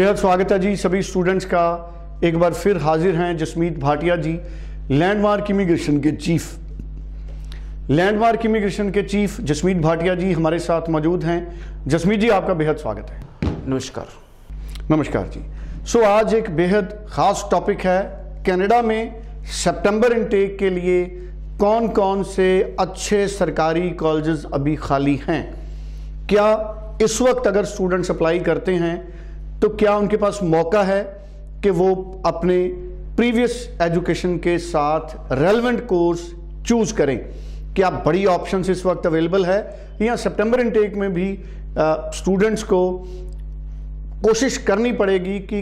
बेहद स्वागत है जी सभी स्टूडेंट्स का। एक बार फिर हाजिर हैं जसमीत भाटिया जी लैंडमार्क इमिग्रेशन के चीफ लैंडमार्क इमिग्रेशन के चीफ जसमीत भाटिया जी हमारे साथ मौजूद हैं। जसमीत जी आपका बेहद स्वागत है। नमस्कार। नमस्कार जी। सो आज एक बेहद खास टॉपिक है कनाडा में सितंबर इनटेक के लिए कौन कौन से अच्छे सरकारी कॉलेजेस अभी खाली हैं? क्या इस वक्त अगर स्टूडेंट्स अप्लाई करते हैं तो क्या उनके पास मौका है कि वो अपने प्रीवियस एजुकेशन के साथ रेलिवेंट कोर्स चूज़ करें? क्या बड़ी ऑप्शंस इस वक्त अवेलेबल है? या सितंबर इनटेक में भी स्टूडेंट्स को कोशिश करनी पड़ेगी कि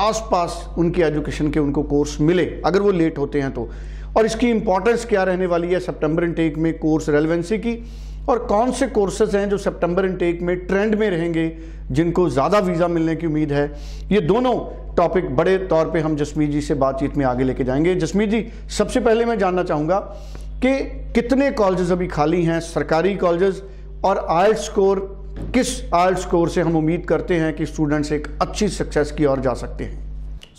आसपास उनकी एजुकेशन के उनको कोर्स मिले, अगर वो लेट होते हैं तो। और इसकी इंपॉर्टेंस क्या रहने वाली है सितंबर इनटेक में कोर्स रेलिवेंसी की? और कौन से कोर्सेज हैं जो सितंबर इनटेक में ट्रेंड में रहेंगे, जिनको ज़्यादा वीज़ा मिलने की उम्मीद है? ये दोनों टॉपिक बड़े तौर पे हम जसमीत जी से बातचीत में आगे लेके जाएँगे। जसमीत जी, सबसे पहले मैं जानना चाहूँगा कि कितने कॉलेजेस अभी खाली हैं, सरकारी कॉलेजेस और आयल्ट स्कोर किस आयल्ट स्कोर से हम उम्मीद करते हैं कि स्टूडेंट्स एक अच्छी सक्सेस की ओर जा सकते हैं?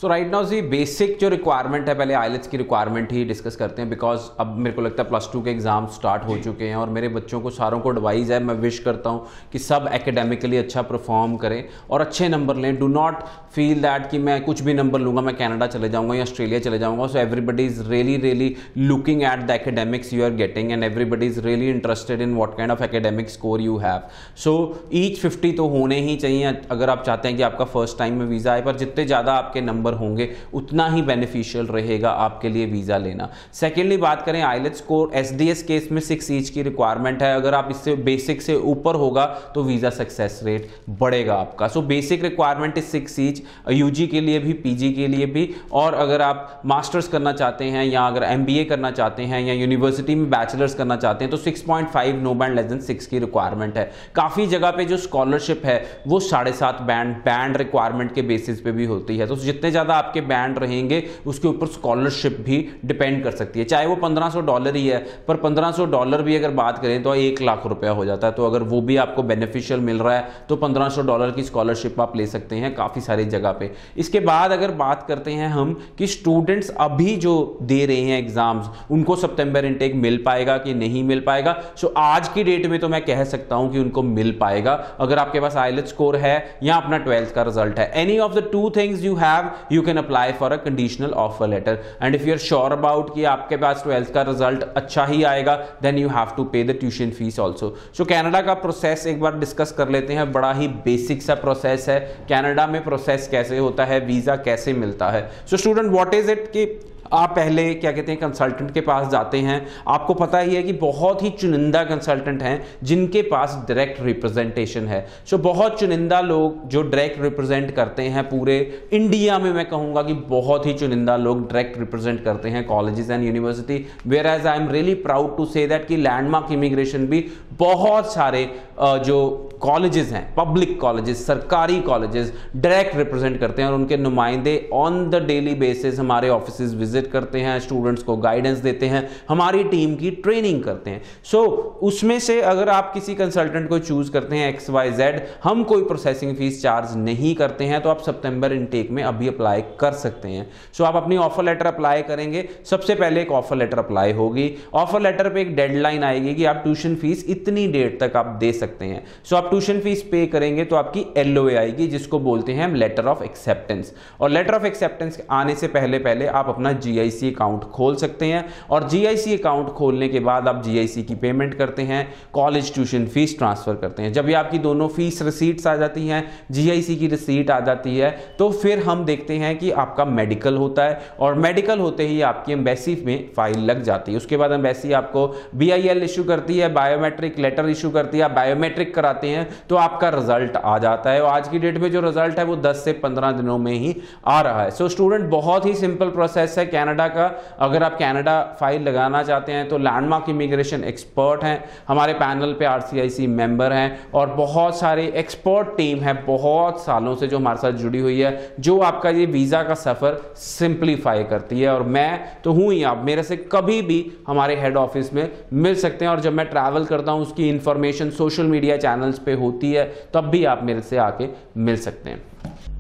सो राइट नाउ जी बेसिक जो रिक्वायरमेंट है पहले आईलेट्स की रिक्वायरमेंट ही डिस्कस करते हैं बिकॉज़ अब मेरे को लगता है प्लस टू के एग्ज़ाम स्टार्ट हो चुके हैं और मेरे बच्चों को सारों को एडवाइज है मैं विश करता हूँ कि सब एकेडमिकली अच्छा परफॉर्म करें और अच्छे नंबर लें। डू नॉट फील दैट कि मैं कुछ भी नंबर लूँगा मैं कैनेडा चले जाऊँगा या ऑस्ट्रेलिया चले जाऊँगा so everybody is really really looking at the academics you are getting and everybody is really interested in what kind of academic score you have so each fifty तो होने ही चाहिए अगर आप चाहते हैं कि आपका फ़र्स्ट टाइम में वीज़ा आए पर जितने ज़्यादा आपके नंबर होंगे, उतना ही बेनिफिशियल रहेगा आपके लिए वीज़ा लेना। सेकेंडली बात करें आईलेट स्कोर एस केस में सिक्स ईच की रिक्वायरमेंट है। अगर आप इससे बेसिक से ऊपर होगा तो वीज़ा सक्सेस रेट बढ़ेगा आपका। So basic requirement is six each UG के लिए भी पीजी के लिए भी। और अगर आप मास्टर्स करना चाहते हैं, या अगर एमबीए करना चाहते हैं, या यूनिवर्सिटी में बैचलर्स करना चाहते हैं तो six point five no band less than six की रिक्वायरमेंट है। काफ़ी जगह पे जो स्कॉलरशिप है, वो साढ़े सात बैंड बैंड रिक्वायरमेंट के बेसिस पे भी होती है। तो जितने ज़्यादा आपके बैंड रहेंगे, उसके ऊपर स्कॉलरशिप भी डिपेंड कर सकती है। चाहे वो 1500 डॉलर ही है, पर 1500 डॉलर भी अगर बात करें तो एक लाख रुपया हो जाता है। तो अगर वो भी आपको बेनिफिशियल मिल रहा है तो 1500 डॉलर की स्कॉलरशिप आप ले सकते हैं काफ़ी सारी जगह पे। इसके बाद अगर बात करते हैं हम कि स्टूडेंट्स अभी जो दे रहे हैं एग्ज़ाम्स उनको सितंबर इनटेक मिल पाएगा कि नहीं मिल पाएगा? सो आज की डेट में तो मैं कह सकता हूँ कि उनको मिल पाएगा। अगर आपके पास आईलेट स्कोर है या अपना ट्वेल्थ का रिज़ल्ट है any of the two things you have you can apply for a conditional offer letter and if you are sure about कि आपके पास ट्वेल्थ का रिज़ल्ट अच्छा ही आएगा then you have to pay the tuition fees also so Canada का process एक बार डिस्कस कर लेते हैं। बड़ा ही बेसिक सा प्रोसेस है। कैनेडा में प्रोसेस कैसे होता है? वीज़ा कैसे मिलता है? So student what is it कि आप पहले क्या कहते हैं कंसल्टेंट के पास जाते हैं। आपको पता ही है कि बहुत ही चुनिंदा कंसल्टेंट हैं, जिनके पास डायरेक्ट रिप्रेजेंटेशन है। सो बहुत चुनिंदा लोग जो डायरेक्ट रिप्रेजेंट करते हैं पूरे इंडिया में मैं कहूँगा कि बहुत ही चुनिंदा लोग डायरेक्ट रिप्रेजेंट करते हैं colleges and university where as I am really proud to say that कि लैंडमार्क इमिग्रेशन भी बहुत सारे जो कॉलेजेस हैं पब्लिक कॉलेजेस सरकारी कॉलेजेस डायरेक्ट रिप्रेजेंट करते हैं और उनके नुमाइंदे ऑन द डेली बेसिस हमारे ऑफ़िस विज़िट करते हैं स्टूडेंट्स को गाइडेंस देते हैं हमारी टीम की ट्रेनिंग करते हैं। सो so, उसमें से अगर आप किसी कंसल्टेंट को चूज़ करते हैं एक्स वाई जेड हम कोई प्रोसेसिंग फ़ीस चार्ज नहीं करते हैं तो आप सितंबर इनटेक में अभी अप्लाई कर सकते हैं। सो so, आप अपनी ऑफ़र लेटर अप्लाई करेंगे। सबसे पहले एक ऑफ़र लेटर अप्लाई होगी। ऑफ़र लेटर पे एक डेडलाइन आएगी कि आप ट्यूशन फ़ीस इतनी डेट तक आप दे सकते हैं। सो so, आप ट्यूशन फ़ीस पे करेंगे तो आपकी एल आएगी जिसको बोलते हैं हम लेटर ऑफ़ एक्सेप्टेंस और लेटर ऑफ़ एक्सेप्टेंस आने से पहले पहले आप अपना जीआईसी अकाउंट खोल सकते हैं और जीआईसी अकाउंट खोलने के बाद आप जीआईसी की पेमेंट करते हैं कॉलेज ट्यूशन फ़ीस ट्रांसफ़र करते हैं। जब ये आपकी दोनों फ़ीस रिसीट्स आ जाती हैं जीआईसी की रिसीट आ जाती है तो फिर हम देखते हैं कि आपका मेडिकल होता है और मेडिकल होते ही आपकी एम्बेसी में फ़ाइल लग जाती है। उसके बाद एम्बेसी आपको बी इशू करती है बायोमेट्रिक लेटर इशू करती है बायोमेट्रिक कराते हैं तो आपका रिज़ल्ट आ जाता है। और आज की डेट में जो रिज़ल्ट है वो 10 से 15 दिनों में ही आ रहा है। सो so, स्टूडेंट बहुत ही सिंपल प्रोसेस है कनाडा का। अगर आप कनाडा फ़ाइल लगाना चाहते हैं तो लैंडमार्क इमिग्रेशन एक्सपर्ट हैं। हमारे पैनल पे आरसीआईसी मेंबर हैं और बहुत सारी एक्सपर्ट टीम है, बहुत सालों से जो हमारे साथ जुड़ी हुई है, जो आपका ये वीज़ा का सफ़र सिंप्लीफाई करती है। और मैं तो हूँ ही आप, मेरे से कभी भी हमारे हेड ऑफ़िस में मिल सकते हैं। और जब मैं ट्रैवल करता हूँ, उसकी इंफॉर्मेशन सोशल मीडिया चैनल्स पे होती है, तब भी आप मेरे से आके मिल सकते हैं।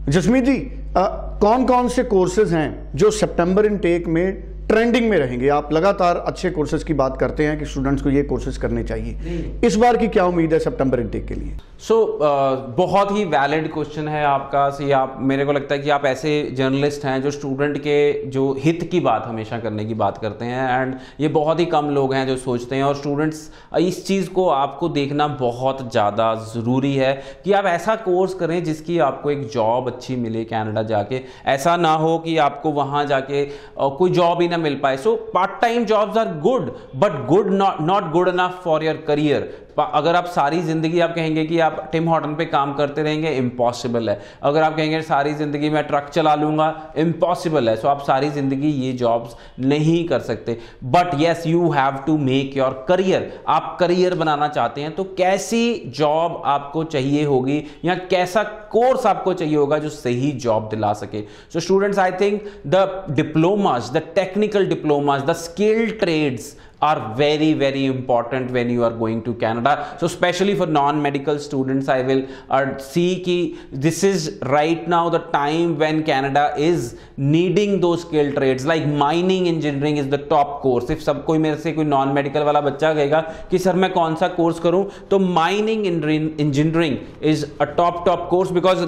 जसमीत जी आ, कौन कौन से कोर्सेज हैं जो सितंबर इनटेक में ट्रेंडिंग में रहेंगे? आप लगातार अच्छे कोर्सेज की बात करते हैं कि स्टूडेंट्स को ये कोर्सेज करने चाहिए। इस बार की क्या उम्मीद है सितंबर इनटेक के लिए? सो so, uh, बहुत ही वैलिड क्वेश्चन है आपका सी आप मेरे को लगता है कि आप ऐसे जर्नलिस्ट हैं जो स्टूडेंट के जो हित की बात हमेशा करने की बात करते हैं एंड ये बहुत ही कम लोग हैं जो सोचते हैं और स्टूडेंट्स इस चीज़ को आपको देखना बहुत ज़्यादा ज़रूरी है कि आप ऐसा कोर्स करें जिसकी आपको एक जॉब अच्छी मिले कैनेडा जाके। ऐसा ना हो कि आपको वहाँ जाके कोई जॉब ही ना मिल पाए। So part time jobs are good but good not not good enough for your career अगर आप सारी ज़िंदगी आप कहेंगे कि आप टिम हॉटन पे काम करते रहेंगे इम्पॉसिबल है। अगर आप कहेंगे सारी ज़िंदगी मैं ट्रक चला लूँगा इम्पॉसिबल है। सो आप सारी ज़िंदगी ये जॉब्स नहीं कर सकते। But yes you have to make your career आप करियर बनाना चाहते हैं तो कैसी जॉब आपको चाहिए होगी या कैसा कोर्स आपको चाहिए होगा जो सही जॉब दिला सके? So students I think the diplomas the technical diplomas the skill trades are very very important when you are going to Canada so especially for non-medical students I will uh, see ki this is right now the time when Canada is needing those skill trades like mining engineering is the top course if सब कोई मेरे से कोई non medical वाला बच्चा कहेगा कि sir मैं कौन सा कोर्स करूँ तो mining engineering is a top top course because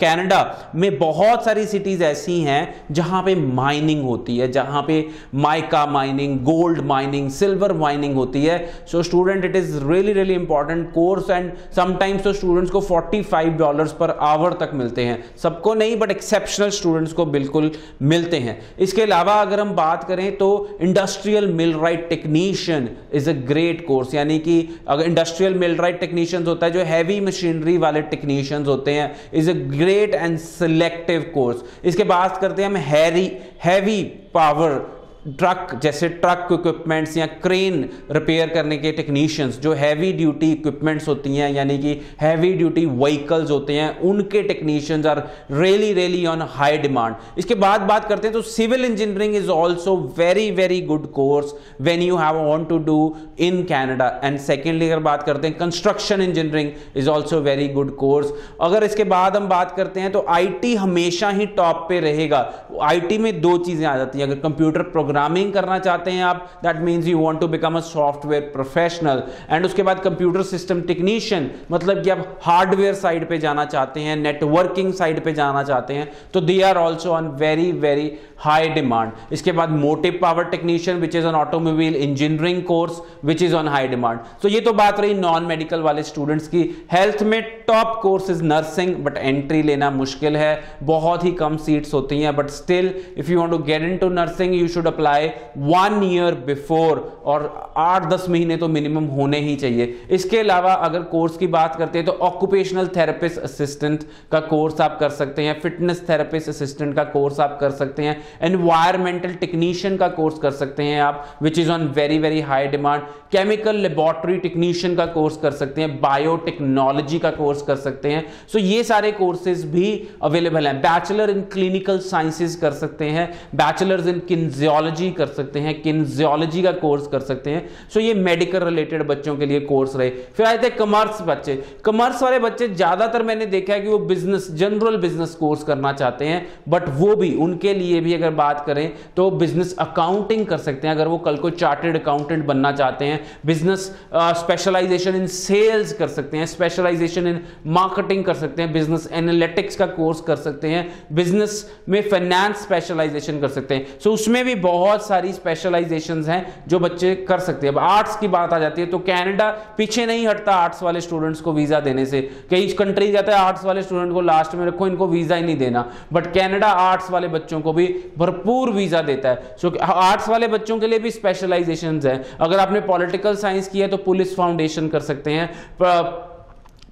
Canada में बहुत सारी सिटीज़ ऐसी हैं जहाँ पे माइनिंग होती है जहाँ पे mica mining gold mining mining silver mining होती है। So student it is really really important course and sometimes तो स्टूडेंट्स को 45 डॉलर्स पर आवर तक मिलते हैं। सबको नहीं बट एक्सेप्शनल स्टूडेंट्स को बिल्कुल मिलते हैं। इसके अलावा अगर हम बात करें तो industrial millwright technician is a great course यानी कि अगर इंडस्ट्रियल मिल राइट टेक्नीशियंस होता है, जो हैवी मशीनरी वाले टेक्नीशियंस होते हैं is a great and selective course इसके बाद करते हैं हम हैरी हैवी पावर ट्रक, जैसे ट्रक इक्विपमेंट्स या क्रेन रिपेयर करने के टेक्नीशियंस जो हैवी ड्यूटी इक्विपमेंट्स होती हैं, यानी कि हैवी ड्यूटी व्हीकल्स होते हैं, उनके technicians are really really on high demand इसके बाद बात करते हैं तो civil engineering is also very very good course when you have want to do in Canada and secondly अगर बात करते हैं construction engineering is also very good course अगर इसके बाद हम बात करते हैं तो आईटी हमेशा ही टॉप पे रहेगा. आईटी में दो चीज़ें आ जाती हैं, अगर कंप्यूटर प्रोग्राम प्रोग्रामिंग करना चाहते हैं आप that means you want to become a software professional and उसके बाद कंप्यूटर सिस्टम टेक्नीशियन मतलब कि आप हार्डवेयर साइड पे जाना चाहते हैं नेटवर्किंग साइड पे जाना चाहते हैं तो they are also on very very high demand इसके बाद motive power technician which is on automobile engineering course which is on high demand तो ये तो बात रही नॉन मेडिकल वाले स्टूडेंट्स की. हेल्थ में top course is nursing but entry लेना मुश्किल है. बहुत ही कम सीट्स होती हैं but still if you want to get into nursing you should apply one year before और आठ दस महीने तो मिनिमम होने ही चाहिए। इसके अलावा अगर कोर्स की बात करते हैं तो ऑक्यूपेशनल थेरेपिस्ट असिस्टेंट का कोर्स आप कर सकते हैं फिटनेस थेरेपिस्ट असिस्टेंट का कोर्स आप कर सकते हैं एनवायरमेंटल टेक्नीशियन का कोर्स कर सकते हैं आप which is on very very high demand chemical laboratory technician का कोर्स कर सकते हैं बायोटेक्नोलॉजी का कोर्स कर सकते हैं। सो so, ये सारे कोर्सेज भी अवेलेबल हैं। बैचलर इन क्लिनिकल साइंसेज कर सकते हैं। बैचलर्स इन किन्जियोलॉजी कर सकते हैं किन्जियोलॉजी का कोर्स कर सकते हैं। सो ये मेडिकल रिलेटेड बच्चों के लिए कोर्स रहे। फिर आए थे कमर्स बच्चे। कमर्स वाले बच्चे ज़्यादातर मैंने देखा है कि वो बिज़नेस जनरल बिज़नेस कोर्स करना चाहते हैं बट वो भी उनके लिए भी अगर बात करें तो बिज़नेस अकाउंटिंग कर सकते हैं। अगर वो कल को चार्टेड अकाउंटेंट बनना चाहते हैं बिज़नेस स्पेशलाइजेशन इन सेल्स कर सकते हैं स्पेशलाइजेशन इन मार्केटिंग कर सकते हैं बिज़नेस एनालिटिक्स का कोर्स कर सकते हैं बिज़नेस में फाइनेंस स्पेशलाइजेशन कर सकते हैं। सो so, उसमें भी बहुत सारी स्पेशलाइजेशन हैं जो बच्चे कर सकते हैं। अब आर्ट्स की बात आ जाती है तो कैनेडा पीछे नहीं हटता आर्ट्स वाले स्टूडेंट्स को वीज़ा देने से। कई कंट्री जाता है आर्ट्स वाले स्टूडेंट को लास्ट में रखो, इनको वीज़ा ही नहीं देना। बट कैनेडा आर्ट्स वाले बच्चों को भी भरपूर वीज़ा देता है। सो आर्ट्स वाले बच्चों के लिए भी स्पेशलाइजेशन है। अगर आपने पॉलिटिकल साइंस किया तो पुलिस फाउंडेशन कर सकते हैं।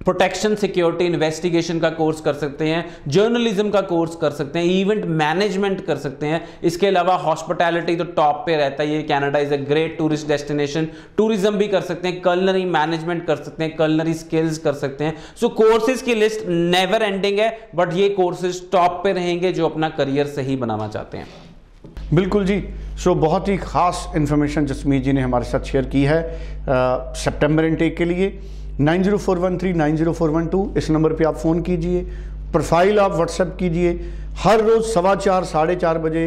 प्रोटेक्शन सिक्योरिटी इन्वेस्टिगेशन का कोर्स कर सकते हैं जर्नलिज्म का कोर्स कर सकते हैं इवेंट मैनेजमेंट कर सकते हैं। इसके अलावा हॉस्पिटैलिटी तो टॉप पे रहता है ये Canada is a great tourist destination tourism भी कर सकते हैं कलनरी मैनेजमेंट कर सकते हैं कलनरी स्किल्स कर सकते हैं। सो so, कोर्सेज की लिस्ट नेवर एंडिंग है बट ये कोर्सेज टॉप पे रहेंगे जो अपना करियर सही बनाना चाहते हैं। बिल्कुल जी। सो बहुत ही ख़ास इन्फॉर्मेशन जसमीत जी ने हमारे साथ शेयर की है सितंबर इनटेक के लिए। Nine zero four one three, nine zero four one two, इस नंबर पे आप फ़ोन कीजिए। प्रोफ़ाइल आप व्हाट्सएप कीजिए। हर रोज़ सवा चार, साढ़े चार बजे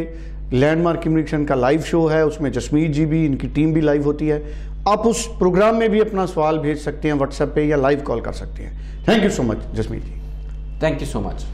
लैंडमार्क कम्युनिकेशन का लाइव शो है। उसमें जसमीत जी भी, इनकी टीम भी लाइव होती है। आप उस प्रोग्राम में भी अपना सवाल भेज सकते हैं, व्हाट्सएप पे या लाइव कॉल कर सकते हैं। Thank you so much, Jasmeet ji. Thank you so much.